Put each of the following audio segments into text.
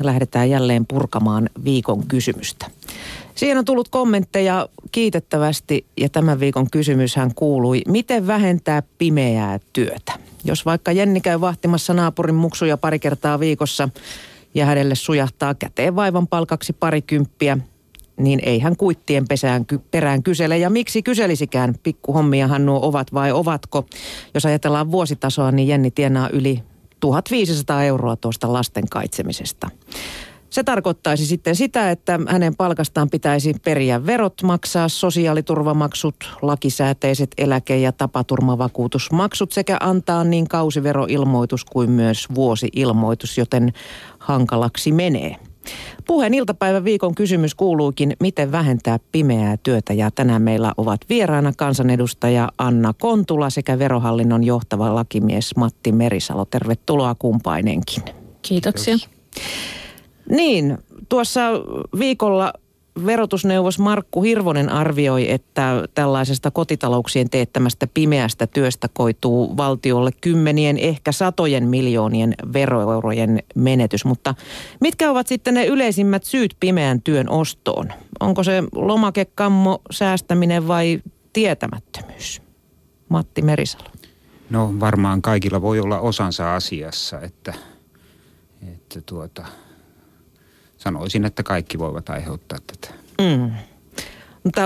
lähdetään jälleen purkamaan viikon kysymystä. Siihen on tullut kommentteja kiitettävästi ja tämän viikon kysymyshän kuului, miten vähentää pimeää työtä? Jos vaikka Jenni käy vahtimassa naapurin muksuja pari kertaa viikossa ja hänelle sujahtaa käteen vaivan palkaksi parikymppiä, niin ei hän kuittien pesään, perään kysele. Ja miksi kyselisikään? Pikkuhommiahan nuo ovat vai ovatko? Jos ajatellaan vuositasoa, niin Jenni tienaa yli 1500 euroa tuosta lasten kaitsemisesta. Se tarkoittaisi sitten sitä, että hänen palkastaan pitäisi periä verot, maksaa sosiaaliturvamaksut, lakisääteiset eläke- ja tapaturmavakuutusmaksut sekä antaa niin kausiveroilmoitus kuin myös vuosi-ilmoitus, joten hankalaksi menee. Puheen iltapäivän viikon kysymys kuuluukin, miten vähentää pimeää työtä ja tänään meillä ovat vieraana kansanedustaja Anna Kontula sekä verohallinnon johtava lakimies Matti Merisalo. Tervetuloa kumpainenkin. Kiitoksia. Kiitos. Niin, tuossa viikolla verotusneuvos Markku Hirvonen arvioi, että tällaisesta kotitalouksien teettämästä pimeästä työstä koituu valtiolle kymmenien, ehkä satojen miljoonien veroeurojen menetys. Mutta mitkä ovat sitten ne yleisimmät syyt pimeän työn ostoon? Onko se lomakekammo, säästäminen vai tietämättömyys? Matti Merisalo. No varmaan kaikilla voi olla osansa asiassa, että, että tuota, sanoisin, että kaikki voivat aiheuttaa tätä. Mm. Mutta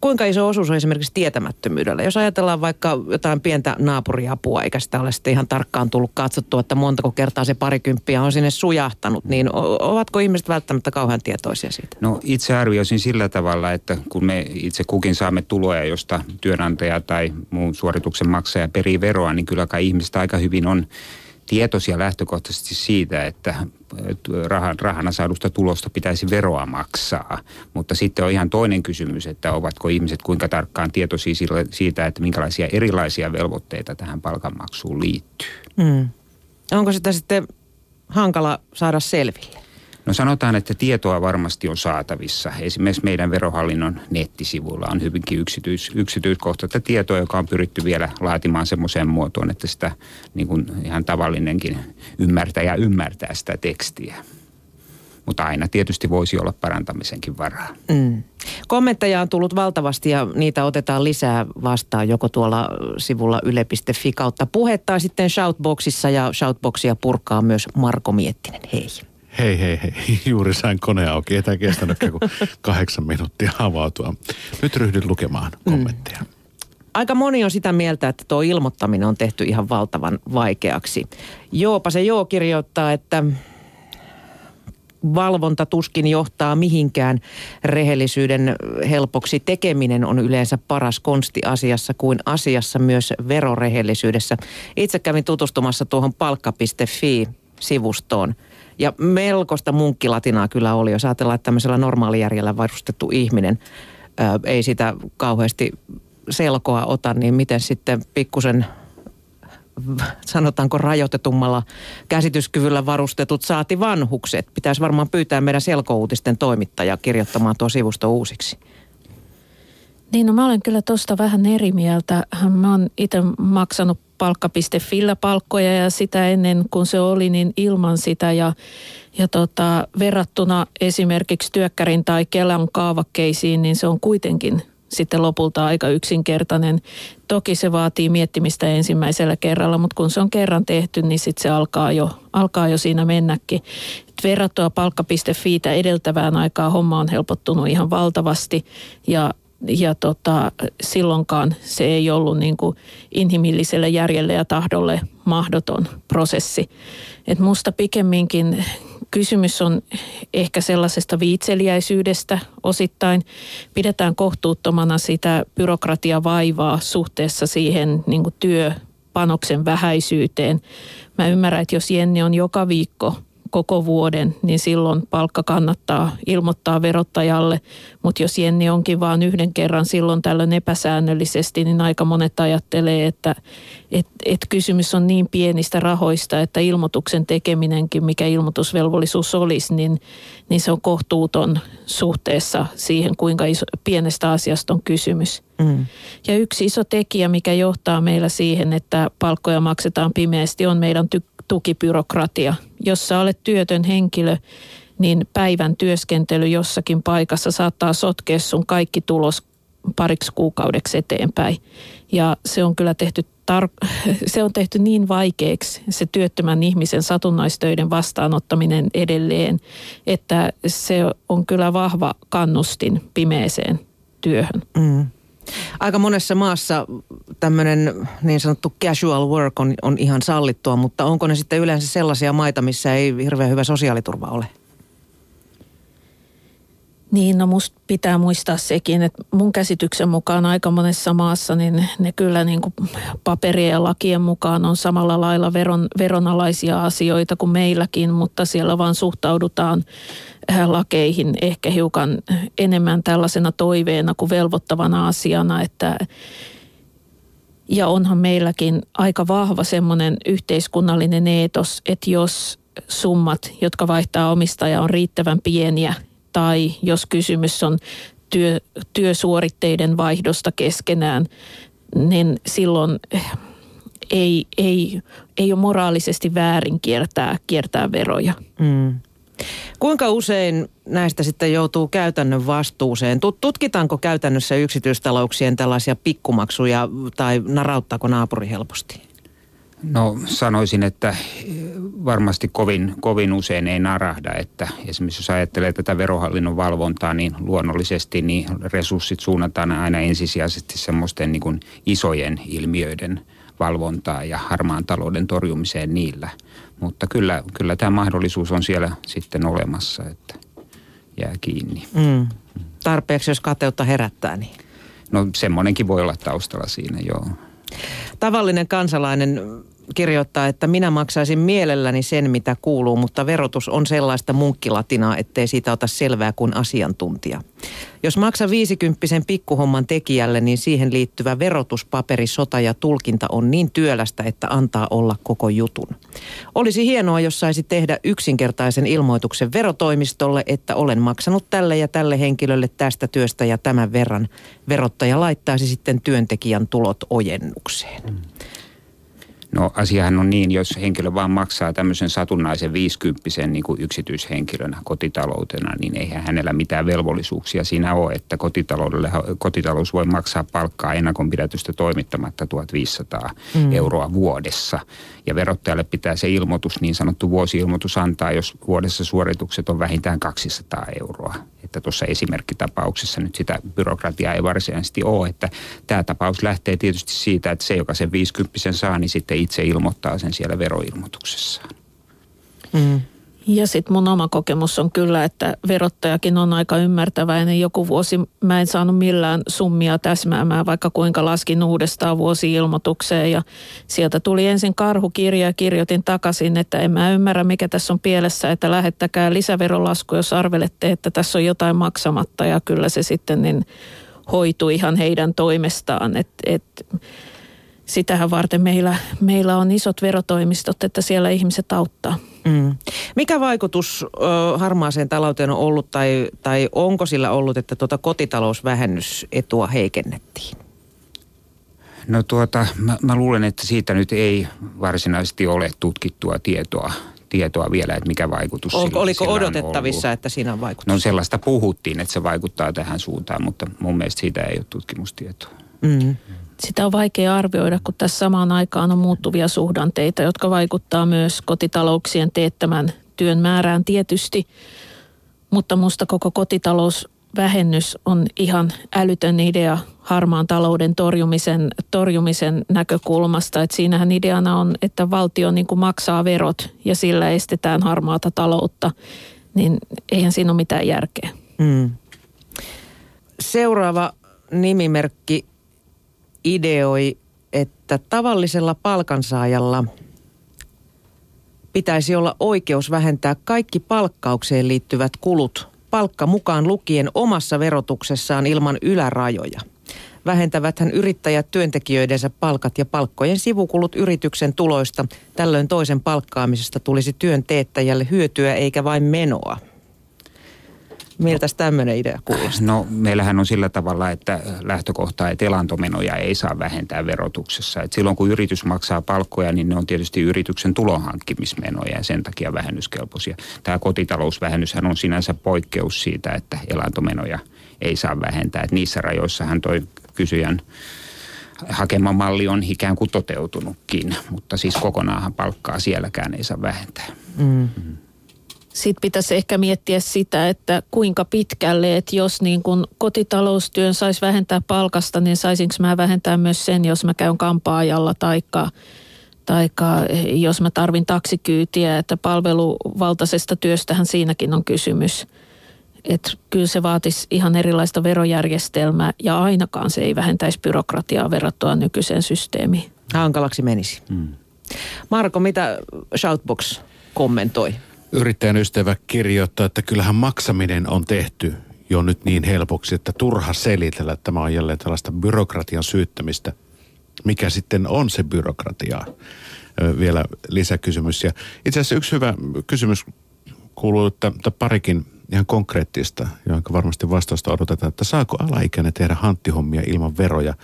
kuinka iso osuus on esimerkiksi tietämättömyydellä? Jos ajatellaan vaikka jotain pientä naapuriapua, eikä sitä ole sitten ihan tarkkaan tullut katsottua, että montako kertaa se parikymppiä on sinne sujahtanut, niin ovatko ihmiset välttämättä kauhean tietoisia siitä? No itse arvioisin sillä tavalla, että kun me itse kukin saamme tuloja, josta työnantaja tai muun suorituksen maksaja perii veroa, niin kyllä kai ihmistä aika hyvin on tietoisia lähtökohtaisesti siitä, että rahan, rahana saadusta tulosta pitäisi veroa maksaa. Mutta sitten on ihan toinen kysymys, että ovatko ihmiset kuinka tarkkaan tietoisia siitä, että minkälaisia erilaisia velvoitteita tähän palkanmaksuun liittyy. Hmm. Onko sitä sitten hankala saada selville? No sanotaan, että tietoa varmasti on saatavissa. Esimerkiksi meidän verohallinnon nettisivuilla on hyvinkin yksityis, yksityiskohtaista tietoa, joka on pyritty vielä laatimaan semmoiseen muotoon, että sitä niin kuin ihan tavallinenkin ymmärtäjä ymmärtää sitä tekstiä. Mutta aina tietysti voisi olla parantamisenkin varaa. Mm. Kommentteja on tullut valtavasti ja niitä otetaan lisää vastaan joko tuolla sivulla yle.fi kautta puhetta sitten Shoutboxissa ja Shoutboxia purkaa myös Marko Miettinen. Hei. Hei, hei, hei. Juuri sain kone auki. Ei tämä kestänyt kuin kahdeksan minuuttia avautua. Nyt ryhdyn lukemaan mm. kommentteja. Mm. Aika moni on sitä mieltä, että tuo ilmoittaminen on tehty ihan valtavan vaikeaksi. Joopa se joo kirjoittaa, että valvonta tuskin johtaa mihinkään. Rehellisyyden helpoksi tekeminen on yleensä paras konsti asiassa kuin asiassa myös verorehellisyydessä. Itse kävin tutustumassa tuohon palkka.fi-sivustoon – ja melkoista munkkilatinaa kyllä oli, jos ajatellaan, että tämmöisellä normaalijärjellä varustettu ihminen ää, ei sitä kauheasti selkoa ota, niin miten sitten pikkusen sanotaanko rajoitetummalla käsityskyvyllä varustetut saati vanhukset. Pitäisi varmaan pyytää meidän selkouutisten toimittajaa kirjoittamaan tuo sivusto uusiksi. Niin, no mä olen kyllä tuosta vähän eri mieltä. Mä oon itse maksanut palkka.fillä palkkoja ja sitä ennen kun se oli, niin ilman sitä ja, ja tota, verrattuna esimerkiksi työkkärin tai Kelan kaavakkeisiin, niin se on kuitenkin sitten lopulta aika yksinkertainen. Toki se vaatii miettimistä ensimmäisellä kerralla, mutta kun se on kerran tehty, niin sitten se alkaa jo, alkaa jo siinä mennäkin. verrattua palkka.fiitä edeltävään aikaan homma on helpottunut ihan valtavasti ja ja tota, silloinkaan se ei ollut niin kuin inhimilliselle järjelle ja tahdolle mahdoton prosessi. Et musta pikemminkin kysymys on ehkä sellaisesta viitseliäisyydestä osittain. Pidetään kohtuuttomana sitä byrokratiavaivaa suhteessa siihen niin kuin työpanoksen vähäisyyteen. Mä ymmärrän, että jos Jenni on joka viikko koko vuoden, niin silloin palkka kannattaa ilmoittaa verottajalle. Mutta jos Jenni onkin vain yhden kerran silloin tällöin epäsäännöllisesti, niin aika monet ajattelee, että et, et kysymys on niin pienistä rahoista, että ilmoituksen tekeminenkin, mikä ilmoitusvelvollisuus olisi, niin, niin se on kohtuuton suhteessa siihen, kuinka iso, pienestä asiasta on kysymys. Mm. Ja yksi iso tekijä, mikä johtaa meillä siihen, että palkkoja maksetaan pimeästi, on meidän ty- tukibyrokratia. Jos sä olet työtön henkilö, niin päivän työskentely jossakin paikassa saattaa sotkea sun kaikki tulos pariksi kuukaudeksi eteenpäin. Ja se on kyllä tehty, tar- se on tehty niin vaikeaksi se työttömän ihmisen satunnaistöiden vastaanottaminen edelleen, että se on kyllä vahva kannustin pimeeseen työhön. Mm. Aika monessa maassa tämmöinen niin sanottu casual work on, on ihan sallittua, mutta onko ne sitten yleensä sellaisia maita, missä ei hirveän hyvä sosiaaliturva ole? Niin, no musta pitää muistaa sekin, että mun käsityksen mukaan aika monessa maassa, niin ne kyllä niin kuin paperien ja lakien mukaan on samalla lailla veron, veronalaisia asioita kuin meilläkin, mutta siellä vaan suhtaudutaan äh, lakeihin ehkä hiukan enemmän tällaisena toiveena kuin velvoittavana asiana, että ja onhan meilläkin aika vahva semmoinen yhteiskunnallinen eetos, että jos summat, jotka vaihtaa omistajaa, on riittävän pieniä – tai jos kysymys on työ, työsuoritteiden vaihdosta keskenään, niin silloin ei, ei, ei ole moraalisesti väärin kiertää, kiertää veroja. Mm. Kuinka usein näistä sitten joutuu käytännön vastuuseen? Tutkitaanko käytännössä yksityistalouksien tällaisia pikkumaksuja tai narauttaako naapuri helposti? No sanoisin, että varmasti kovin, kovin usein ei narahda, että esimerkiksi jos ajattelee tätä verohallinnon valvontaa, niin luonnollisesti niin resurssit suunnataan aina ensisijaisesti semmoisten niin kuin isojen ilmiöiden valvontaa ja harmaan talouden torjumiseen niillä. Mutta kyllä, kyllä tämä mahdollisuus on siellä sitten olemassa, että jää kiinni. Mm. Tarpeeksi, jos kateutta herättää, niin? No semmoinenkin voi olla taustalla siinä, joo. Tavallinen kansalainen kirjoittaa, että minä maksaisin mielelläni sen, mitä kuuluu, mutta verotus on sellaista munkkilatinaa, ettei siitä ota selvää kuin asiantuntija. Jos maksa 50 pikkuhomman tekijälle, niin siihen liittyvä verotuspaperi, sota ja tulkinta on niin työlästä, että antaa olla koko jutun. Olisi hienoa, jos saisi tehdä yksinkertaisen ilmoituksen verotoimistolle, että olen maksanut tälle ja tälle henkilölle tästä työstä ja tämän verran. Verottaja laittaisi sitten työntekijän tulot ojennukseen. No asiahan on niin, jos henkilö vaan maksaa tämmöisen satunnaisen 50 niin kuin yksityishenkilönä kotitaloutena, niin eihän hänellä mitään velvollisuuksia siinä ole, että kotitaloudelle, kotitalous voi maksaa palkkaa ennakonpidätystä toimittamatta 1500 mm. euroa vuodessa. Ja verottajalle pitää se ilmoitus, niin sanottu vuosi-ilmoitus antaa, jos vuodessa suoritukset on vähintään 200 euroa että tuossa esimerkkitapauksessa nyt sitä byrokratiaa ei varsinaisesti ole. Että tämä tapaus lähtee tietysti siitä, että se, joka sen 50 saa, niin sitten itse ilmoittaa sen siellä veroilmoituksessaan. Mm. Ja sitten mun oma kokemus on kyllä, että verottajakin on aika ymmärtäväinen. Joku vuosi mä en saanut millään summia täsmäämään, vaikka kuinka laskin uudestaan vuosi-ilmoitukseen. Ja sieltä tuli ensin karhukirja ja kirjoitin takaisin, että en mä ymmärrä mikä tässä on pielessä, että lähettäkää lisäverolasku, jos arvelette, että tässä on jotain maksamatta. Ja kyllä se sitten niin hoitui ihan heidän toimestaan. Että et, sitähän varten meillä, meillä on isot verotoimistot, että siellä ihmiset auttaa. Mm. Mikä vaikutus ö, harmaaseen talouteen on ollut tai, tai onko sillä ollut, että tuota kotitalousvähennysetua heikennettiin? No tuota, mä, mä luulen, että siitä nyt ei varsinaisesti ole tutkittua tietoa, tietoa vielä, että mikä vaikutus Onko, sillä, Oliko sillä odotettavissa, ollut. että siinä on vaikutus? No sellaista puhuttiin, että se vaikuttaa tähän suuntaan, mutta mun mielestä siitä ei ole tutkimustietoa. Mm sitä on vaikea arvioida, kun tässä samaan aikaan on muuttuvia suhdanteita, jotka vaikuttaa myös kotitalouksien teettämän työn määrään tietysti. Mutta musta koko kotitalousvähennys on ihan älytön idea harmaan talouden torjumisen, torjumisen näkökulmasta. Et siinähän ideana on, että valtio niin kuin maksaa verot ja sillä estetään harmaata taloutta. Niin eihän siinä ole mitään järkeä. Mm. Seuraava nimimerkki ideoi, että tavallisella palkansaajalla pitäisi olla oikeus vähentää kaikki palkkaukseen liittyvät kulut palkka mukaan lukien omassa verotuksessaan ilman ylärajoja. Vähentäväthän yrittäjät työntekijöidensä palkat ja palkkojen sivukulut yrityksen tuloista. Tällöin toisen palkkaamisesta tulisi työn teettäjälle hyötyä eikä vain menoa. Miltä tämmöinen idea kuulostaa? No meillähän on sillä tavalla, että lähtökohta, että elantomenoja ei saa vähentää verotuksessa. Et silloin kun yritys maksaa palkkoja, niin ne on tietysti yrityksen tulonhankkimismenoja ja sen takia vähennyskelpoisia. Tämä kotitalousvähennyshän on sinänsä poikkeus siitä, että elantomenoja ei saa vähentää. Et niissä rajoissahan toi kysyjän hakema malli on ikään kuin toteutunutkin, mutta siis kokonaanhan palkkaa sielläkään ei saa vähentää. Mm. Mm. Sitten pitäisi ehkä miettiä sitä, että kuinka pitkälle, että jos niin kun kotitaloustyön saisi vähentää palkasta, niin saisinko mä vähentää myös sen, jos mä käyn kampaajalla taikka, taikka jos mä tarvin taksikyytiä, että palveluvaltaisesta työstähän siinäkin on kysymys. Että kyllä se vaatisi ihan erilaista verojärjestelmää ja ainakaan se ei vähentäisi byrokratiaa verrattuna nykyiseen systeemiin. Hankalaksi menisi. Hmm. Marko, mitä Shoutbox kommentoi? Yrittäjän ystävä kirjoittaa, että kyllähän maksaminen on tehty jo nyt niin helpoksi, että turha selitellä. Tämä on jälleen tällaista byrokratian syyttämistä. Mikä sitten on se byrokratia? Vielä lisäkysymys. Ja itse asiassa yksi hyvä kysymys kuuluu, että, että parikin ihan konkreettista, jonka varmasti vastausta odotetaan, että saako alaikäinen tehdä hanttihommia ilman veroja?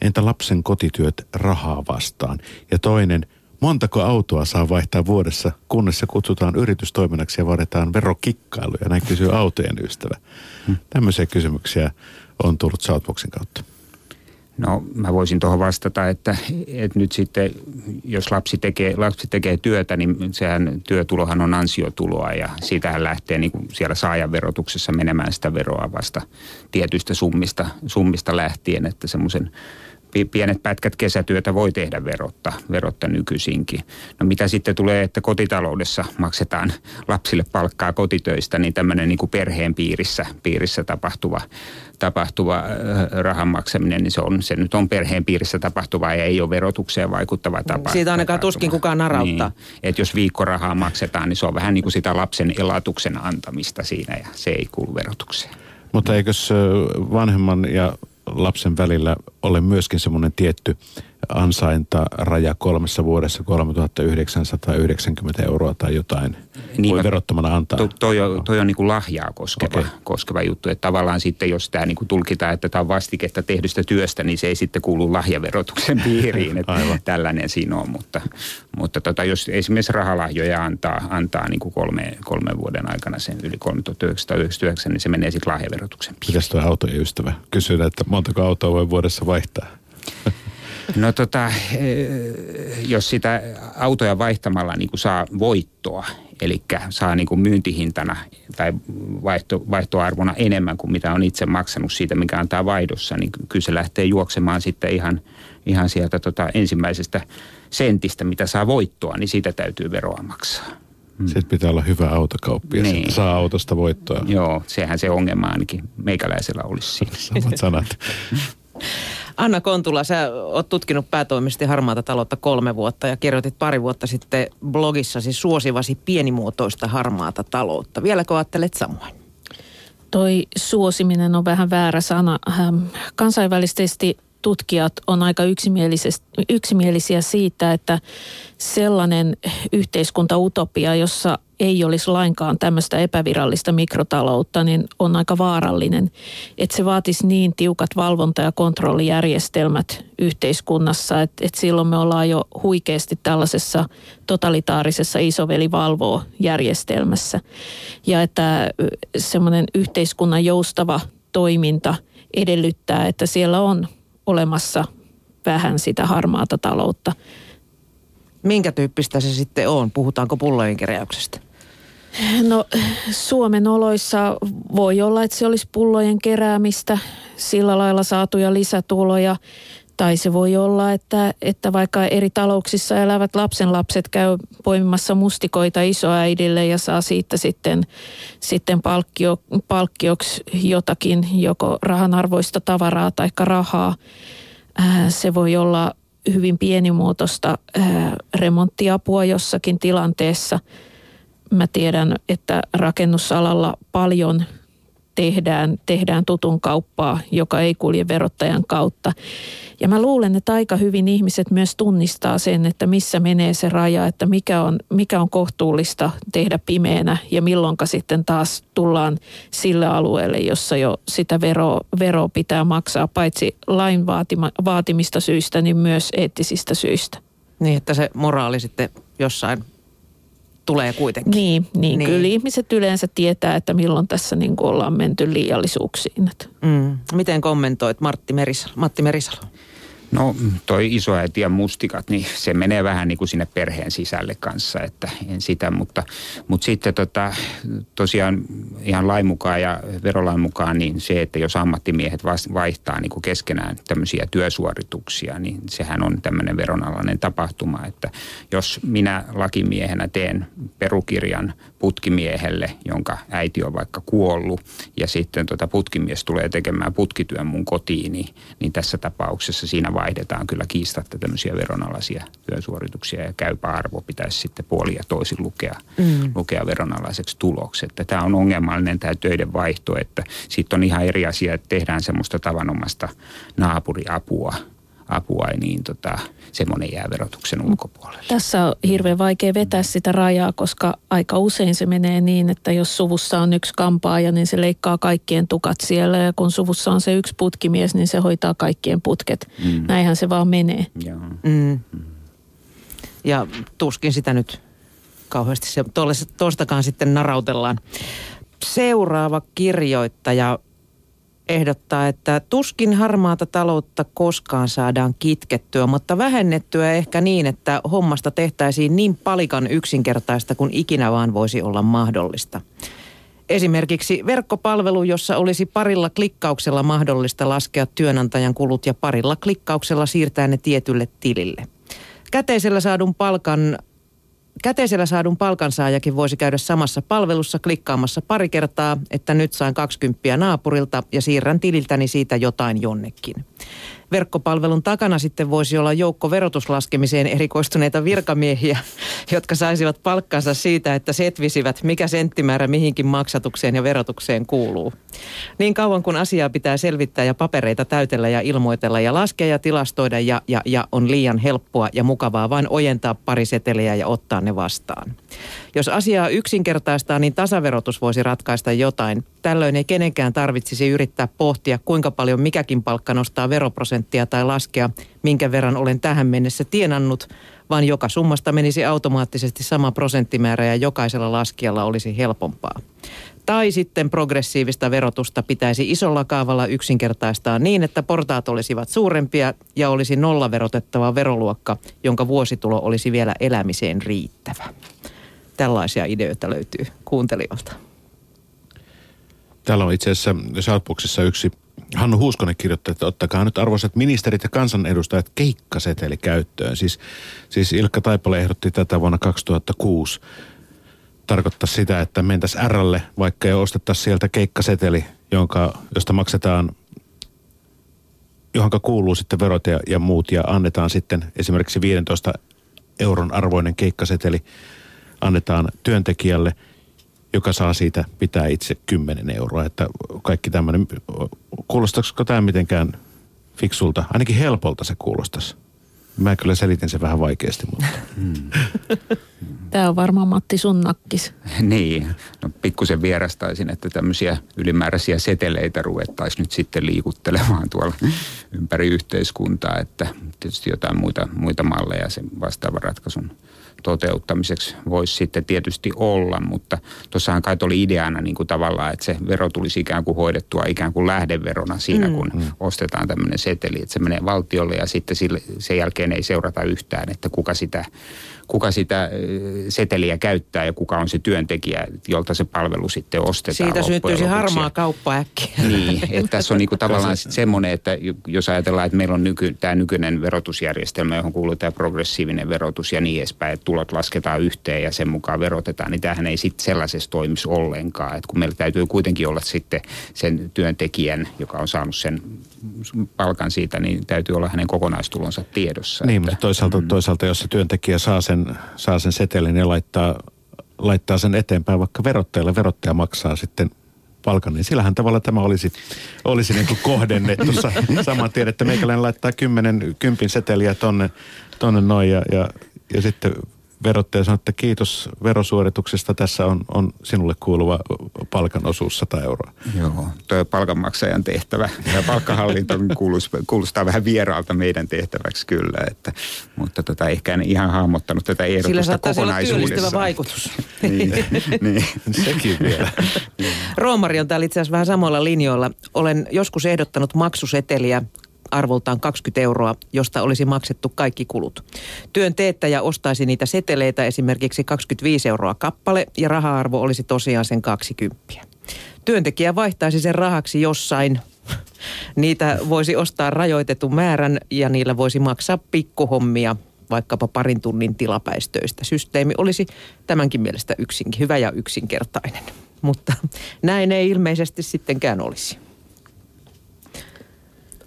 Entä lapsen kotityöt rahaa vastaan? Ja toinen, montako autoa saa vaihtaa vuodessa, kunnes se kutsutaan yritystoiminnaksi ja vaaditaan verokikkailuja? Näin kysyy autojen ystävä. Hmm. Tämmöisiä kysymyksiä on tullut Southboxin kautta. No mä voisin tuohon vastata, että, että nyt sitten jos lapsi tekee, lapsi tekee työtä, niin sehän työtulohan on ansiotuloa ja siitähän lähtee niin kuin siellä saajan verotuksessa menemään sitä veroa vasta tietystä summista, summista lähtien, että semmoisen pienet pätkät kesätyötä voi tehdä verotta, verotta nykyisinkin. No mitä sitten tulee, että kotitaloudessa maksetaan lapsille palkkaa kotitöistä, niin tämmöinen niin kuin perheen piirissä, piirissä tapahtuva, tapahtuva rahan maksaminen, niin se, on, se nyt on perheen piirissä tapahtuva ja ei ole verotukseen vaikuttava tapa. Siitä ainakaan tuskin kukaan narauttaa. Niin, että jos viikkorahaa maksetaan, niin se on vähän niin kuin sitä lapsen elatuksen antamista siinä ja se ei kuulu verotukseen. Mutta eikös vanhemman ja lapsen välillä ole myöskin semmoinen tietty ansaintaraja kolmessa vuodessa 3990 euroa tai jotain niin, voi verottomana antaa. To, toi, on, toi on niin kuin lahjaa koskeva, okay. koskeva juttu. Että tavallaan sitten, jos tämä niin kuin tulkitaan, että tämä on vastiketta tehdystä työstä, niin se ei sitten kuulu lahjaverotuksen piiriin. Että tällainen siinä on, mutta, mutta tota, jos esimerkiksi rahalahjoja antaa, antaa niin kuin kolme, kolmen vuoden aikana sen yli 3999, niin se menee sitten lahjaverotuksen piiriin. Mitäs tuo autojen ystävä? Kysyn, että montako autoa voi vuodessa vaihtaa? No tota, eh, jos sitä autoja vaihtamalla niin kuin saa voittoa, eli saa niin kuin myyntihintana tai vaihto, vaihtoarvona enemmän kuin mitä on itse maksanut siitä, mikä antaa vaihdossa, niin kyllä se lähtee juoksemaan sitten ihan, ihan sieltä tota ensimmäisestä sentistä, mitä saa voittoa, niin siitä täytyy veroa maksaa. Hmm. Sitten pitää olla hyvä autokauppi ja niin. saa autosta voittoa. Joo, sehän se ongelma ainakin meikäläisellä olisi siinä. Samat sanat. Anna Kontula, sä oot tutkinut päätoimisesti harmaata taloutta kolme vuotta ja kirjoitit pari vuotta sitten blogissasi suosivasi pienimuotoista harmaata taloutta. Vieläkö ajattelet samoin? Toi suosiminen on vähän väärä sana. Kansainvälisesti tutkijat on aika yksimielisiä siitä, että sellainen yhteiskuntautopia, jossa ei olisi lainkaan tämmöistä epävirallista mikrotaloutta, niin on aika vaarallinen. Että se vaatisi niin tiukat valvonta- ja kontrollijärjestelmät yhteiskunnassa, että, että silloin me ollaan jo huikeasti tällaisessa totalitaarisessa isoveli valvoo järjestelmässä. Ja että semmoinen yhteiskunnan joustava toiminta edellyttää, että siellä on olemassa vähän sitä harmaata taloutta. Minkä tyyppistä se sitten on? Puhutaanko pullojen keräyksestä? No Suomen oloissa voi olla, että se olisi pullojen keräämistä, sillä lailla saatuja lisätuloja. Tai se voi olla, että, että vaikka eri talouksissa elävät lapsenlapset käy poimimassa mustikoita isoäidille ja saa siitä sitten, sitten palkkio, palkkioksi jotakin, joko rahanarvoista tavaraa tai rahaa. Se voi olla hyvin pienimuotoista remonttiapua jossakin tilanteessa – mä tiedän, että rakennusalalla paljon tehdään, tehdään tutun kauppaa, joka ei kulje verottajan kautta. Ja mä luulen, että aika hyvin ihmiset myös tunnistaa sen, että missä menee se raja, että mikä on, mikä on kohtuullista tehdä pimeänä ja milloinka sitten taas tullaan sille alueelle, jossa jo sitä veroa, veroa pitää maksaa paitsi lain vaatima, vaatimista syistä, niin myös eettisistä syistä. Niin, että se moraali sitten jossain tulee kuitenkin. Niin, niin, niin. kyllä ihmiset yleensä tietää, että milloin tässä niin ollaan menty liiallisuuksiin. Mm. Miten kommentoit Martti Merisalo, Matti Merisalo? No toi isoäiti ja mustikat, niin se menee vähän niin kuin sinne perheen sisälle kanssa, että en sitä, mutta, mutta sitten tota, tosiaan ihan lain mukaan ja verolain mukaan, niin se, että jos ammattimiehet vaihtaa niin kuin keskenään tämmöisiä työsuorituksia, niin sehän on tämmöinen veronalainen tapahtuma, että jos minä lakimiehenä teen perukirjan putkimiehelle, jonka äiti on vaikka kuollut, ja sitten tota putkimies tulee tekemään putkityön mun kotiin, niin, niin tässä tapauksessa siinä vaihdetaan kyllä kiistatta tämmöisiä veronalaisia työsuorituksia, ja käypä arvo pitäisi sitten puoli ja toisin lukea, mm. lukea veronalaiseksi tuloksi. Että tämä on ongelmallinen tämä töiden vaihto, että sitten on ihan eri asia, että tehdään semmoista tavanomasta naapuriapua, apua, niin tota, semmoinen jää verotuksen ulkopuolelle. Tässä on hirveän vaikea vetää sitä rajaa, koska aika usein se menee niin, että jos suvussa on yksi kampaaja, niin se leikkaa kaikkien tukat siellä ja kun suvussa on se yksi putkimies, niin se hoitaa kaikkien putket. Mm. Näinhän se vaan menee. Joo. Mm. Ja tuskin sitä nyt kauheasti se tuostakaan sitten narautellaan. Seuraava kirjoittaja ehdottaa, että tuskin harmaata taloutta koskaan saadaan kitkettyä, mutta vähennettyä ehkä niin, että hommasta tehtäisiin niin palikan yksinkertaista kuin ikinä vaan voisi olla mahdollista. Esimerkiksi verkkopalvelu, jossa olisi parilla klikkauksella mahdollista laskea työnantajan kulut ja parilla klikkauksella siirtää ne tietylle tilille. Käteisellä saadun palkan Käteisellä saadun palkansaajakin voisi käydä samassa palvelussa klikkaamassa pari kertaa, että nyt sain 20 naapurilta ja siirrän tililtäni siitä jotain jonnekin. Verkkopalvelun takana sitten voisi olla joukko verotuslaskemiseen erikoistuneita virkamiehiä, jotka saisivat palkkansa siitä, että setvisivät, mikä senttimäärä mihinkin maksatukseen ja verotukseen kuuluu. Niin kauan kun asiaa pitää selvittää ja papereita täytellä ja ilmoitella ja laskea ja tilastoida ja, ja, ja on liian helppoa ja mukavaa vain ojentaa pari seteliä ja ottaa ne vastaan. Jos asiaa yksinkertaistaa, niin tasaverotus voisi ratkaista jotain. Tällöin ei kenenkään tarvitsisi yrittää pohtia, kuinka paljon mikäkin palkka nostaa veroprosenttia tai laskea, minkä verran olen tähän mennessä tienannut, vaan joka summasta menisi automaattisesti sama prosenttimäärä ja jokaisella laskijalla olisi helpompaa. Tai sitten progressiivista verotusta pitäisi isolla kaavalla yksinkertaistaa niin, että portaat olisivat suurempia ja olisi nollaverotettava veroluokka, jonka vuositulo olisi vielä elämiseen riittävä. Tällaisia ideoita löytyy kuuntelijoilta. Täällä on itse asiassa Shoutboxissa yksi Hannu Huuskonen kirjoittaa, että ottakaa nyt arvoisat ministerit ja kansanedustajat keikkaseteli käyttöön. Siis, siis Ilkka Taipale ehdotti tätä vuonna 2006 tarkoittaa sitä, että mentäisiin Rlle, vaikka jo ostettaisiin sieltä keikkaseteli, jonka, josta maksetaan, johonka kuuluu sitten verot ja, ja muut, ja annetaan sitten esimerkiksi 15 euron arvoinen keikkaseteli annetaan työntekijälle, joka saa siitä pitää itse 10 euroa. Että kaikki tämmöinen, kuulostaisiko tämä mitenkään fiksulta? Ainakin helpolta se kuulostaisi. Mä kyllä selitin sen vähän vaikeasti, mutta... Hmm. Tämä on varmaan Matti sun nakkis. niin, no pikkusen vierastaisin, että tämmöisiä ylimääräisiä seteleitä ruvettaisiin nyt sitten liikuttelemaan tuolla ympäri yhteiskuntaa, että tietysti jotain muita, muita malleja sen vastaavan ratkaisun toteuttamiseksi voisi sitten tietysti olla, mutta tuossahan kai oli ideana niin kuin tavallaan, että se vero tulisi ikään kuin hoidettua ikään kuin lähdeverona siinä, mm. kun mm. ostetaan tämmöinen seteli, että se menee valtiolle ja sitten sille, sen jälkeen ei seurata yhtään, että kuka sitä kuka sitä seteliä käyttää ja kuka on se työntekijä, jolta se palvelu sitten ostetaan. Siitä syntyisi harmaa kauppa äkkiä. Niin, että tässä on niinku tavallaan sitten semmoinen, että jos ajatellaan, että meillä on nyky, tämä nykyinen verotusjärjestelmä, johon kuuluu tämä progressiivinen verotus ja niin edespäin, että tulot lasketaan yhteen ja sen mukaan verotetaan, niin tämähän ei sitten sellaisessa toimisi ollenkaan. Että kun meillä täytyy kuitenkin olla sitten sen työntekijän, joka on saanut sen palkan siitä, niin täytyy olla hänen kokonaistulonsa tiedossa. Niin, että, mutta toisaalta, mm. toisaalta jos se työntekijä saa sen, saa sen setelin ja laittaa, laittaa sen eteenpäin vaikka verottajalle, verottaja maksaa sitten palkan, niin sillähän tavalla tämä olisi, olisi niin kuin kohdennettu. Saman tien, että meikäläinen laittaa kymmenen, kympin seteliä tonne, tonne noin ja, ja, ja sitten verottaja sanoi, että kiitos verosuorituksesta, tässä on, on sinulle kuuluva palkan osuus 100 euroa. Joo, tuo palkanmaksajan tehtävä. Ja palkkahallinto kuulostaa vähän vieraalta meidän tehtäväksi kyllä, että, mutta tota, ehkä en ihan hahmottanut tätä ehdotusta kokonaisuudessaan. Sillä vaikutus. niin, niin. Sekin vielä. Roomari on täällä itse asiassa vähän samoilla linjoilla. Olen joskus ehdottanut maksuseteliä arvoltaan 20 euroa, josta olisi maksettu kaikki kulut. Työn teettäjä ostaisi niitä seteleitä esimerkiksi 25 euroa kappale ja raha-arvo olisi tosiaan sen 20. Työntekijä vaihtaisi sen rahaksi jossain. Niitä voisi ostaa rajoitetun määrän ja niillä voisi maksaa pikkuhommia, vaikkapa parin tunnin tilapäistöistä. Systeemi olisi tämänkin mielestä yksin, hyvä ja yksinkertainen, mutta näin ei ilmeisesti sittenkään olisi.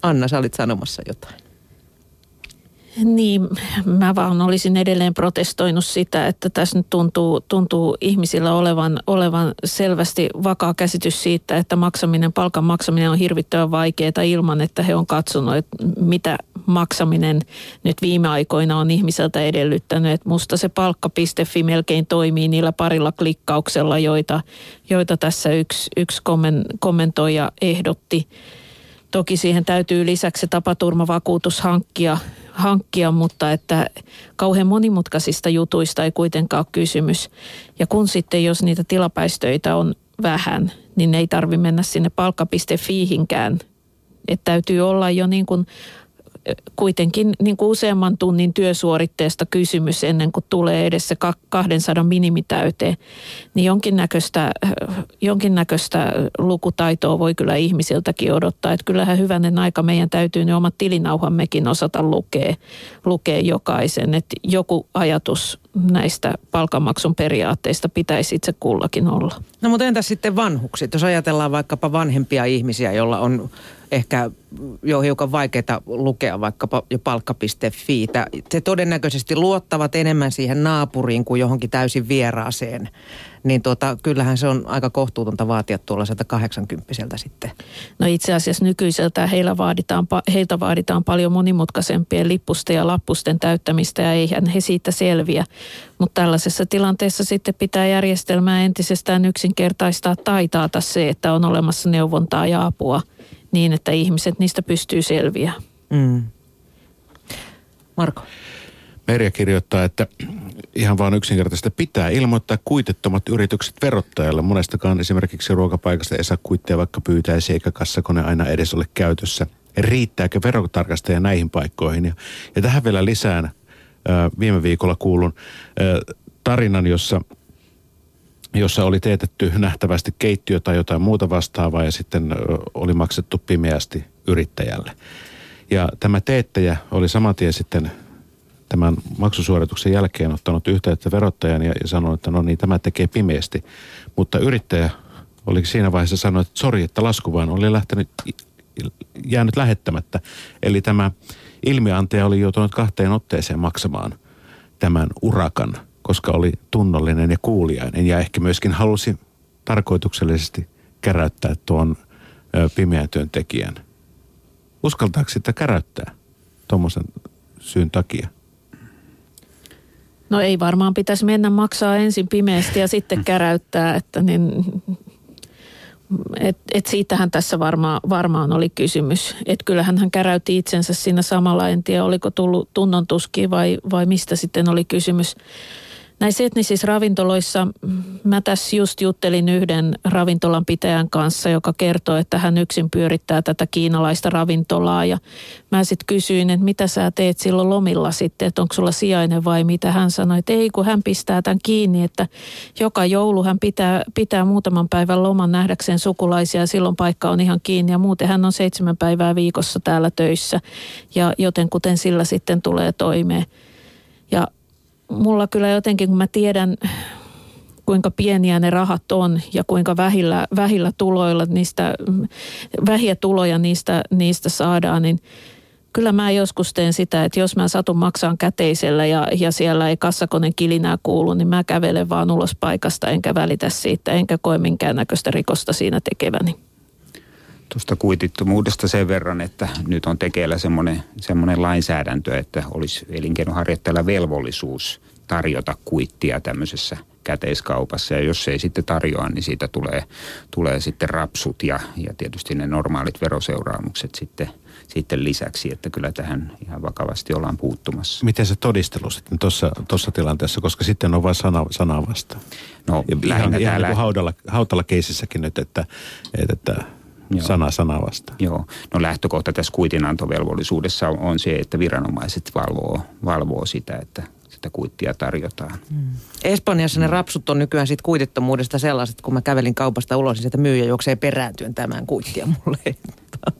Anna, sä olit sanomassa jotain. Niin, mä vaan olisin edelleen protestoinut sitä, että tässä nyt tuntuu, tuntuu ihmisillä olevan, olevan selvästi vakaa käsitys siitä, että maksaminen, palkan maksaminen on hirvittävän vaikeaa ilman, että he on katsonut, että mitä maksaminen nyt viime aikoina on ihmiseltä edellyttänyt. Että musta se palkka.fi melkein toimii niillä parilla klikkauksella, joita, joita tässä yksi, yksi kommentoija ehdotti. Toki siihen täytyy lisäksi se tapaturmavakuutus hankkia, hankkia, mutta että kauhean monimutkaisista jutuista ei kuitenkaan ole kysymys. Ja kun sitten, jos niitä tilapäistöitä on vähän, niin ei tarvi mennä sinne palkka.fiihinkään. Että täytyy olla jo niin kuin kuitenkin niin kuin useamman tunnin työsuoritteesta kysymys ennen kuin tulee edes se 200 minimitäyteen, niin jonkinnäköistä, jonkinnäköistä lukutaitoa voi kyllä ihmisiltäkin odottaa. Että kyllähän hyvänen aika meidän täytyy ne omat tilinauhammekin osata lukea, lukea jokaisen. Että joku ajatus näistä palkanmaksun periaatteista pitäisi itse kullakin olla. No mutta entäs sitten vanhukset? Jos ajatellaan vaikkapa vanhempia ihmisiä, joilla on ehkä jo hiukan vaikeaa lukea vaikkapa jo palkka.fi. Se todennäköisesti luottavat enemmän siihen naapuriin kuin johonkin täysin vieraaseen. Niin tuota, kyllähän se on aika kohtuutonta vaatia tuollaiselta 80 sitten. No itse asiassa nykyiseltä heillä vaaditaan, heiltä vaaditaan paljon monimutkaisempien lippusten ja lappusten täyttämistä ja eihän he siitä selviä. Mutta tällaisessa tilanteessa sitten pitää järjestelmää entisestään yksinkertaistaa tai taata se, että on olemassa neuvontaa ja apua – niin, että ihmiset niistä pystyy selviä. Mm. Marko. Merja kirjoittaa, että ihan vaan yksinkertaisesti pitää ilmoittaa kuitettomat yritykset verottajalle. Monestakaan esimerkiksi ruokapaikasta ei saa kuitteja vaikka pyytäisi eikä kassakone aina edes ole käytössä. Riittääkö verotarkastaja näihin paikkoihin? Ja, ja tähän vielä lisään viime viikolla kuulun tarinan, jossa jossa oli teetetty nähtävästi keittiö tai jotain muuta vastaavaa ja sitten oli maksettu pimeästi yrittäjälle. Ja tämä teettäjä oli saman tien sitten tämän maksusuorituksen jälkeen ottanut yhteyttä verottajan ja, sanonut, että no niin, tämä tekee pimeästi. Mutta yrittäjä oli siinä vaiheessa sanonut, että sori, että lasku vaan oli lähtenyt, jäänyt lähettämättä. Eli tämä ilmiantaja oli joutunut kahteen otteeseen maksamaan tämän urakan – koska oli tunnollinen ja kuuliainen ja ehkä myöskin halusi tarkoituksellisesti käräyttää tuon pimeän työntekijän. Uskaltaako sitä käräyttää tuommoisen syyn takia? No ei varmaan pitäisi mennä maksaa ensin pimeästi ja sitten käräyttää, että niin, et, et siitähän tässä varmaan, varmaan oli kysymys. Että kyllähän hän käräytti itsensä siinä samalla, en tiedä oliko tullut tunnon vai, vai mistä sitten oli kysymys. Näissä etnisissä ravintoloissa, mä tässä just juttelin yhden ravintolan pitäjän kanssa, joka kertoo, että hän yksin pyörittää tätä kiinalaista ravintolaa. Ja mä sitten kysyin, että mitä sä teet silloin lomilla sitten, että onko sulla sijainen vai mitä. Hän sanoi, että ei kun hän pistää tämän kiinni, että joka joulu hän pitää, pitää muutaman päivän loman nähdäkseen sukulaisia silloin paikka on ihan kiinni. Ja muuten hän on seitsemän päivää viikossa täällä töissä ja joten kuten sillä sitten tulee toimeen. Ja mulla kyllä jotenkin, kun mä tiedän, kuinka pieniä ne rahat on ja kuinka vähillä, vähillä tuloilla niistä, vähiä tuloja niistä, niistä saadaan, niin kyllä mä joskus teen sitä, että jos mä satun maksaan käteisellä ja, ja siellä ei kassakone kilinää kuulu, niin mä kävelen vaan ulos paikasta enkä välitä siitä, enkä koe minkäännäköistä rikosta siinä tekeväni. Tuosta kuitittomuudesta sen verran, että nyt on tekeillä semmoinen, semmoinen lainsäädäntö, että olisi elinkeinoharjoittajalla velvollisuus tarjota kuittia tämmöisessä käteiskaupassa ja jos ei sitten tarjoa, niin siitä tulee, tulee sitten rapsut ja, ja tietysti ne normaalit veroseuraamukset sitten, sitten lisäksi, että kyllä tähän ihan vakavasti ollaan puuttumassa. Miten se todistelu sitten tuossa tilanteessa, koska sitten on vain sana, sana vastaan? No, ja ihan, ihan niin kuin haudalla, hautalla keisissäkin nyt, että, että, että Joo. sana sana vastaan. Joo. No lähtökohta tässä kuitinantovelvollisuudessa on, on se, että viranomaiset valvoo, valvoo sitä, että sitä kuittia tarjotaan. Mm. Espanjassa ne rapsut on nykyään sit kuitittomuudesta sellaiset, kun mä kävelin kaupasta ulos, niin sieltä myyjä juoksee perääntyen tämän kuittia mulle.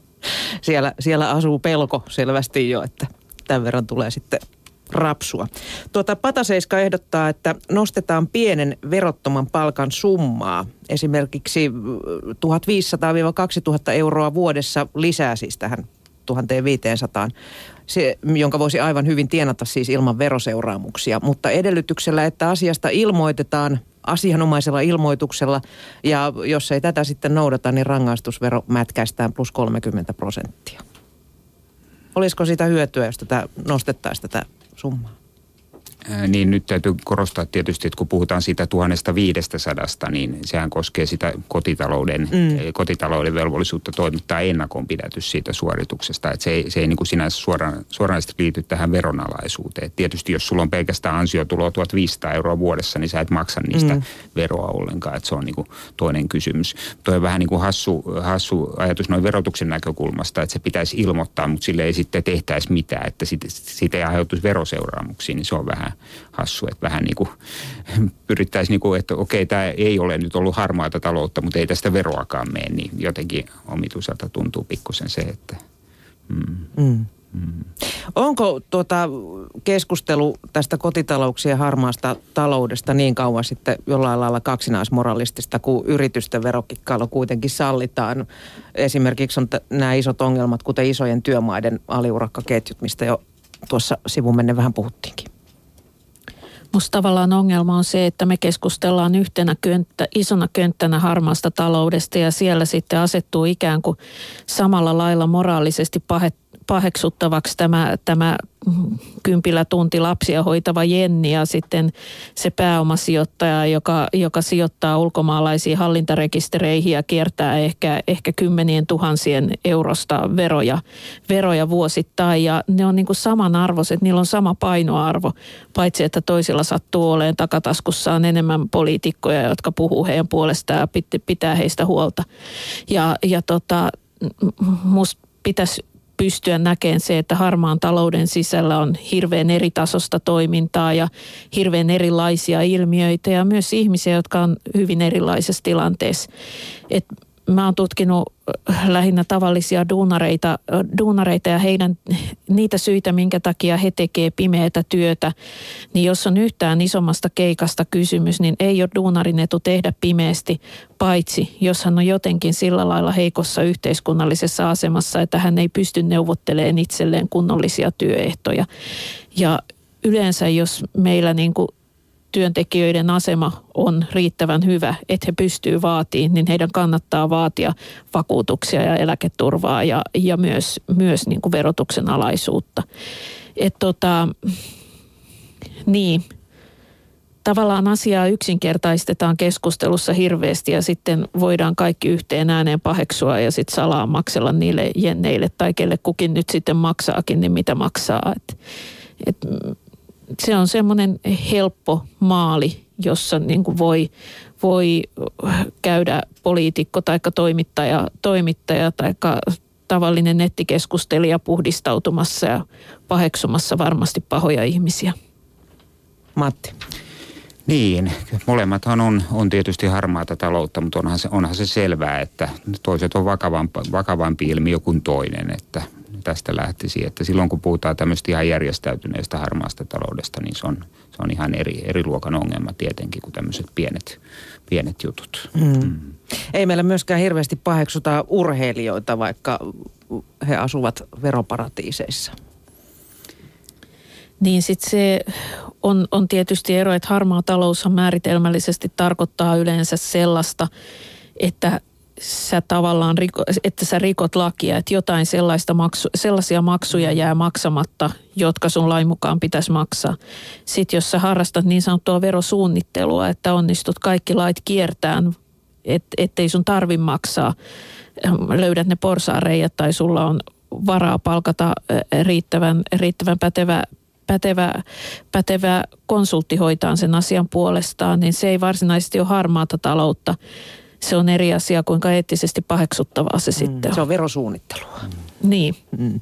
siellä, siellä asuu pelko selvästi jo, että tämän verran tulee sitten rapsua. Tuota, Pataseiska ehdottaa, että nostetaan pienen verottoman palkan summaa. Esimerkiksi 1500-2000 euroa vuodessa lisää siis tähän 1500, se, jonka voisi aivan hyvin tienata siis ilman veroseuraamuksia, mutta edellytyksellä, että asiasta ilmoitetaan asianomaisella ilmoituksella ja jos ei tätä sitten noudata, niin rangaistusvero mätkäistään plus 30 prosenttia. Olisiko sitä hyötyä, jos tätä nostettaisiin tätä summaa? Niin nyt täytyy korostaa tietysti, että kun puhutaan siitä 1500, niin sehän koskee sitä kotitalouden, mm. kotitalouden velvollisuutta toimittaa ennakonpidätys siitä suorituksesta. Että se ei, se ei niin kuin sinänsä suoraan, suoranaisesti liity tähän veronalaisuuteen. Et tietysti jos sulla on pelkästään ansiotuloa 1500 euroa vuodessa, niin sä et maksa niistä mm. veroa ollenkaan. Että se on niin kuin toinen kysymys. Tuo on vähän niin kuin hassu, hassu ajatus noin verotuksen näkökulmasta, että se pitäisi ilmoittaa, mutta sille ei sitten tehtäisi mitään, että siitä ei aiheutuisi veroseuraamuksia, niin se on vähän hassu, että vähän niin kuin pyrittäisiin, niin kuin, että okei, tämä ei ole nyt ollut harmaata taloutta, mutta ei tästä veroakaan mene, niin jotenkin omituiselta tuntuu pikkusen se, että... Mm. Mm. Mm. Onko tuota keskustelu tästä kotitalouksien harmaasta taloudesta niin kauan sitten jollain lailla kaksinaismoralistista, kun yritysten verokikkailu kuitenkin sallitaan? Esimerkiksi on t- nämä isot ongelmat, kuten isojen työmaiden aliurakkaketjut, mistä jo tuossa sivumenne vähän puhuttiinkin. Musta tavallaan ongelma on se, että me keskustellaan yhtenä könttä, isona könttänä harmaasta taloudesta ja siellä sitten asettuu ikään kuin samalla lailla moraalisesti pahet, paheksuttavaksi tämä, tämä kympillä tunti lapsia hoitava Jenni ja sitten se pääomasijoittaja, joka, joka sijoittaa ulkomaalaisiin hallintarekistereihin ja kiertää ehkä, ehkä kymmenien tuhansien eurosta veroja, veroja vuosittain. Ja ne on niin kuin samanarvoiset, niillä on sama painoarvo, paitsi että toisilla sattuu olemaan takataskussaan enemmän poliitikkoja, jotka puhuu heidän puolestaan ja pitää heistä huolta. Ja, ja tota, musta pitäisi pystyä näkemään se, että harmaan talouden sisällä on hirveän eri tasosta toimintaa ja hirveän erilaisia ilmiöitä ja myös ihmisiä, jotka on hyvin erilaisessa tilanteessa. Et mä oon tutkinut lähinnä tavallisia duunareita, duunareita ja heidän niitä syitä, minkä takia he tekee pimeätä työtä, niin jos on yhtään isommasta keikasta kysymys, niin ei ole duunarin etu tehdä pimeästi, paitsi jos hän on jotenkin sillä lailla heikossa yhteiskunnallisessa asemassa, että hän ei pysty neuvottelemaan itselleen kunnollisia työehtoja. Ja yleensä jos meillä niin kuin työntekijöiden asema on riittävän hyvä, että he pystyy vaatimaan, niin heidän kannattaa vaatia vakuutuksia ja eläketurvaa ja, ja myös, myös niin kuin verotuksen alaisuutta. Et tota, niin, tavallaan asiaa yksinkertaistetaan keskustelussa hirveästi ja sitten voidaan kaikki yhteen ääneen paheksua ja sitten salaa maksella niille jenneille tai kelle kukin nyt sitten maksaakin, niin mitä maksaa. Et, et se on semmoinen helppo maali, jossa niin kuin voi, voi käydä poliitikko tai toimittaja, toimittaja tai tavallinen nettikeskustelija puhdistautumassa ja paheksumassa varmasti pahoja ihmisiä. Matti. Niin, molemmathan on, on tietysti harmaata taloutta, mutta onhan se, onhan se selvää, että toiset on vakavampi, vakavampi ilmiö kuin toinen, että tästä lähtisi. Että silloin kun puhutaan tämmöistä ihan järjestäytyneestä harmaasta taloudesta, niin se on, se on ihan eri, eri luokan ongelma tietenkin kuin tämmöiset pienet, pienet jutut. Mm. Mm. Ei meillä myöskään hirveästi paheksuta urheilijoita, vaikka he asuvat veroparatiiseissa. Niin sitten se on, on tietysti ero, että harmaa taloushan määritelmällisesti tarkoittaa yleensä sellaista, että sä tavallaan, riko, että sä rikot lakia, että jotain sellaista maksu, sellaisia maksuja jää maksamatta, jotka sun lain mukaan pitäisi maksaa. Sitten jos sä harrastat niin sanottua verosuunnittelua, että onnistut kaikki lait kiertään, et, ettei sun tarvi maksaa, löydät ne porsaareijat tai sulla on varaa palkata riittävän, riittävän pätevä, pätevä, pätevä konsultti hoitaa sen asian puolestaan, niin se ei varsinaisesti ole harmaata taloutta. Se on eri asia, kuinka eettisesti paheksuttavaa se mm, sitten on. Se on verosuunnittelua. Mm. Niin. Mm.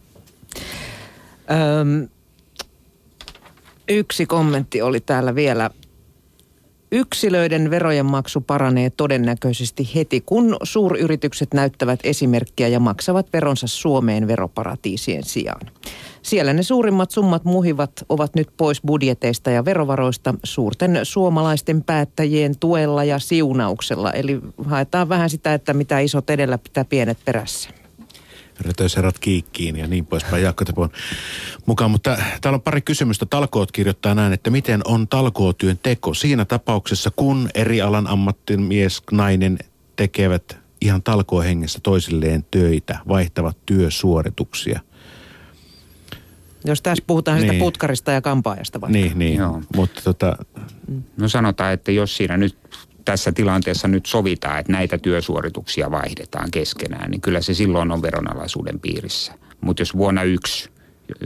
Öm, yksi kommentti oli täällä vielä. Yksilöiden verojen maksu paranee todennäköisesti heti, kun suuryritykset näyttävät esimerkkiä ja maksavat veronsa Suomeen veroparatiisien sijaan. Siellä ne suurimmat summat muhivat ovat nyt pois budjeteista ja verovaroista suurten suomalaisten päättäjien tuella ja siunauksella. Eli haetaan vähän sitä, että mitä isot edellä pitää pienet perässä rötöserät kiikkiin ja niin poispäin Jaakko Tepon mukaan. Mutta täällä on pari kysymystä. Talkoot kirjoittaa näin, että miten on talkootyön teko siinä tapauksessa, kun eri alan ammattimies, nainen tekevät ihan talkoohengessä toisilleen töitä, vaihtavat työsuorituksia – jos tässä puhutaan niin. sitä putkarista ja kampaajasta vaikka. Niin, niin. Joo. Mutta tota... No sanotaan, että jos siinä nyt tässä tilanteessa nyt sovitaan, että näitä työsuorituksia vaihdetaan keskenään, niin kyllä se silloin on veronalaisuuden piirissä. Mutta jos vuonna yksi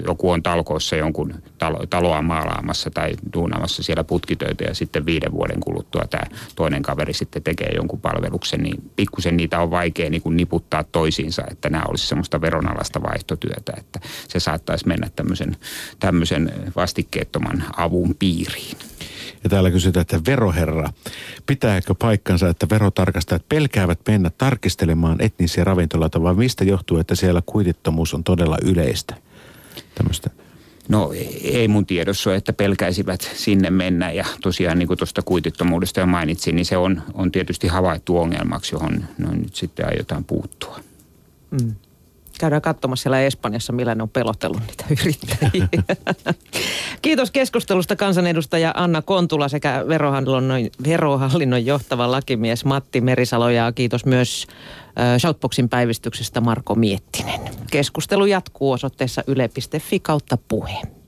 joku on talkoissa jonkun talo, taloa maalaamassa tai duunamassa siellä putkitöitä ja sitten viiden vuoden kuluttua tämä toinen kaveri sitten tekee jonkun palveluksen, niin pikkusen niitä on vaikea niin kuin niputtaa toisiinsa, että nämä olisi semmoista veronalasta vaihtotyötä, että se saattaisi mennä tämmöisen, tämmöisen vastikkeettoman avun piiriin. Ja täällä kysytään, että veroherra, pitääkö paikkansa, että verotarkastajat pelkäävät mennä tarkistelemaan etnisiä ravintoloita, vai mistä johtuu, että siellä kuitittomuus on todella yleistä? tämmöistä? No ei mun tiedossa että pelkäisivät sinne mennä ja tosiaan niin kuin tuosta kuitittomuudesta jo mainitsin, niin se on, on tietysti havaittu ongelmaksi, johon no, nyt sitten aiotaan puuttua. Mm. Käydään katsomassa siellä Espanjassa, millä ne on pelotellut niitä yrittäjiä. Kiitos keskustelusta kansanedustaja Anna Kontula sekä verohallinnon, verohallinnon johtava lakimies Matti Merisalo ja kiitos myös Shoutboxin päivistyksestä Marko Miettinen. Keskustelu jatkuu osoitteessa yle.fi kautta puhe.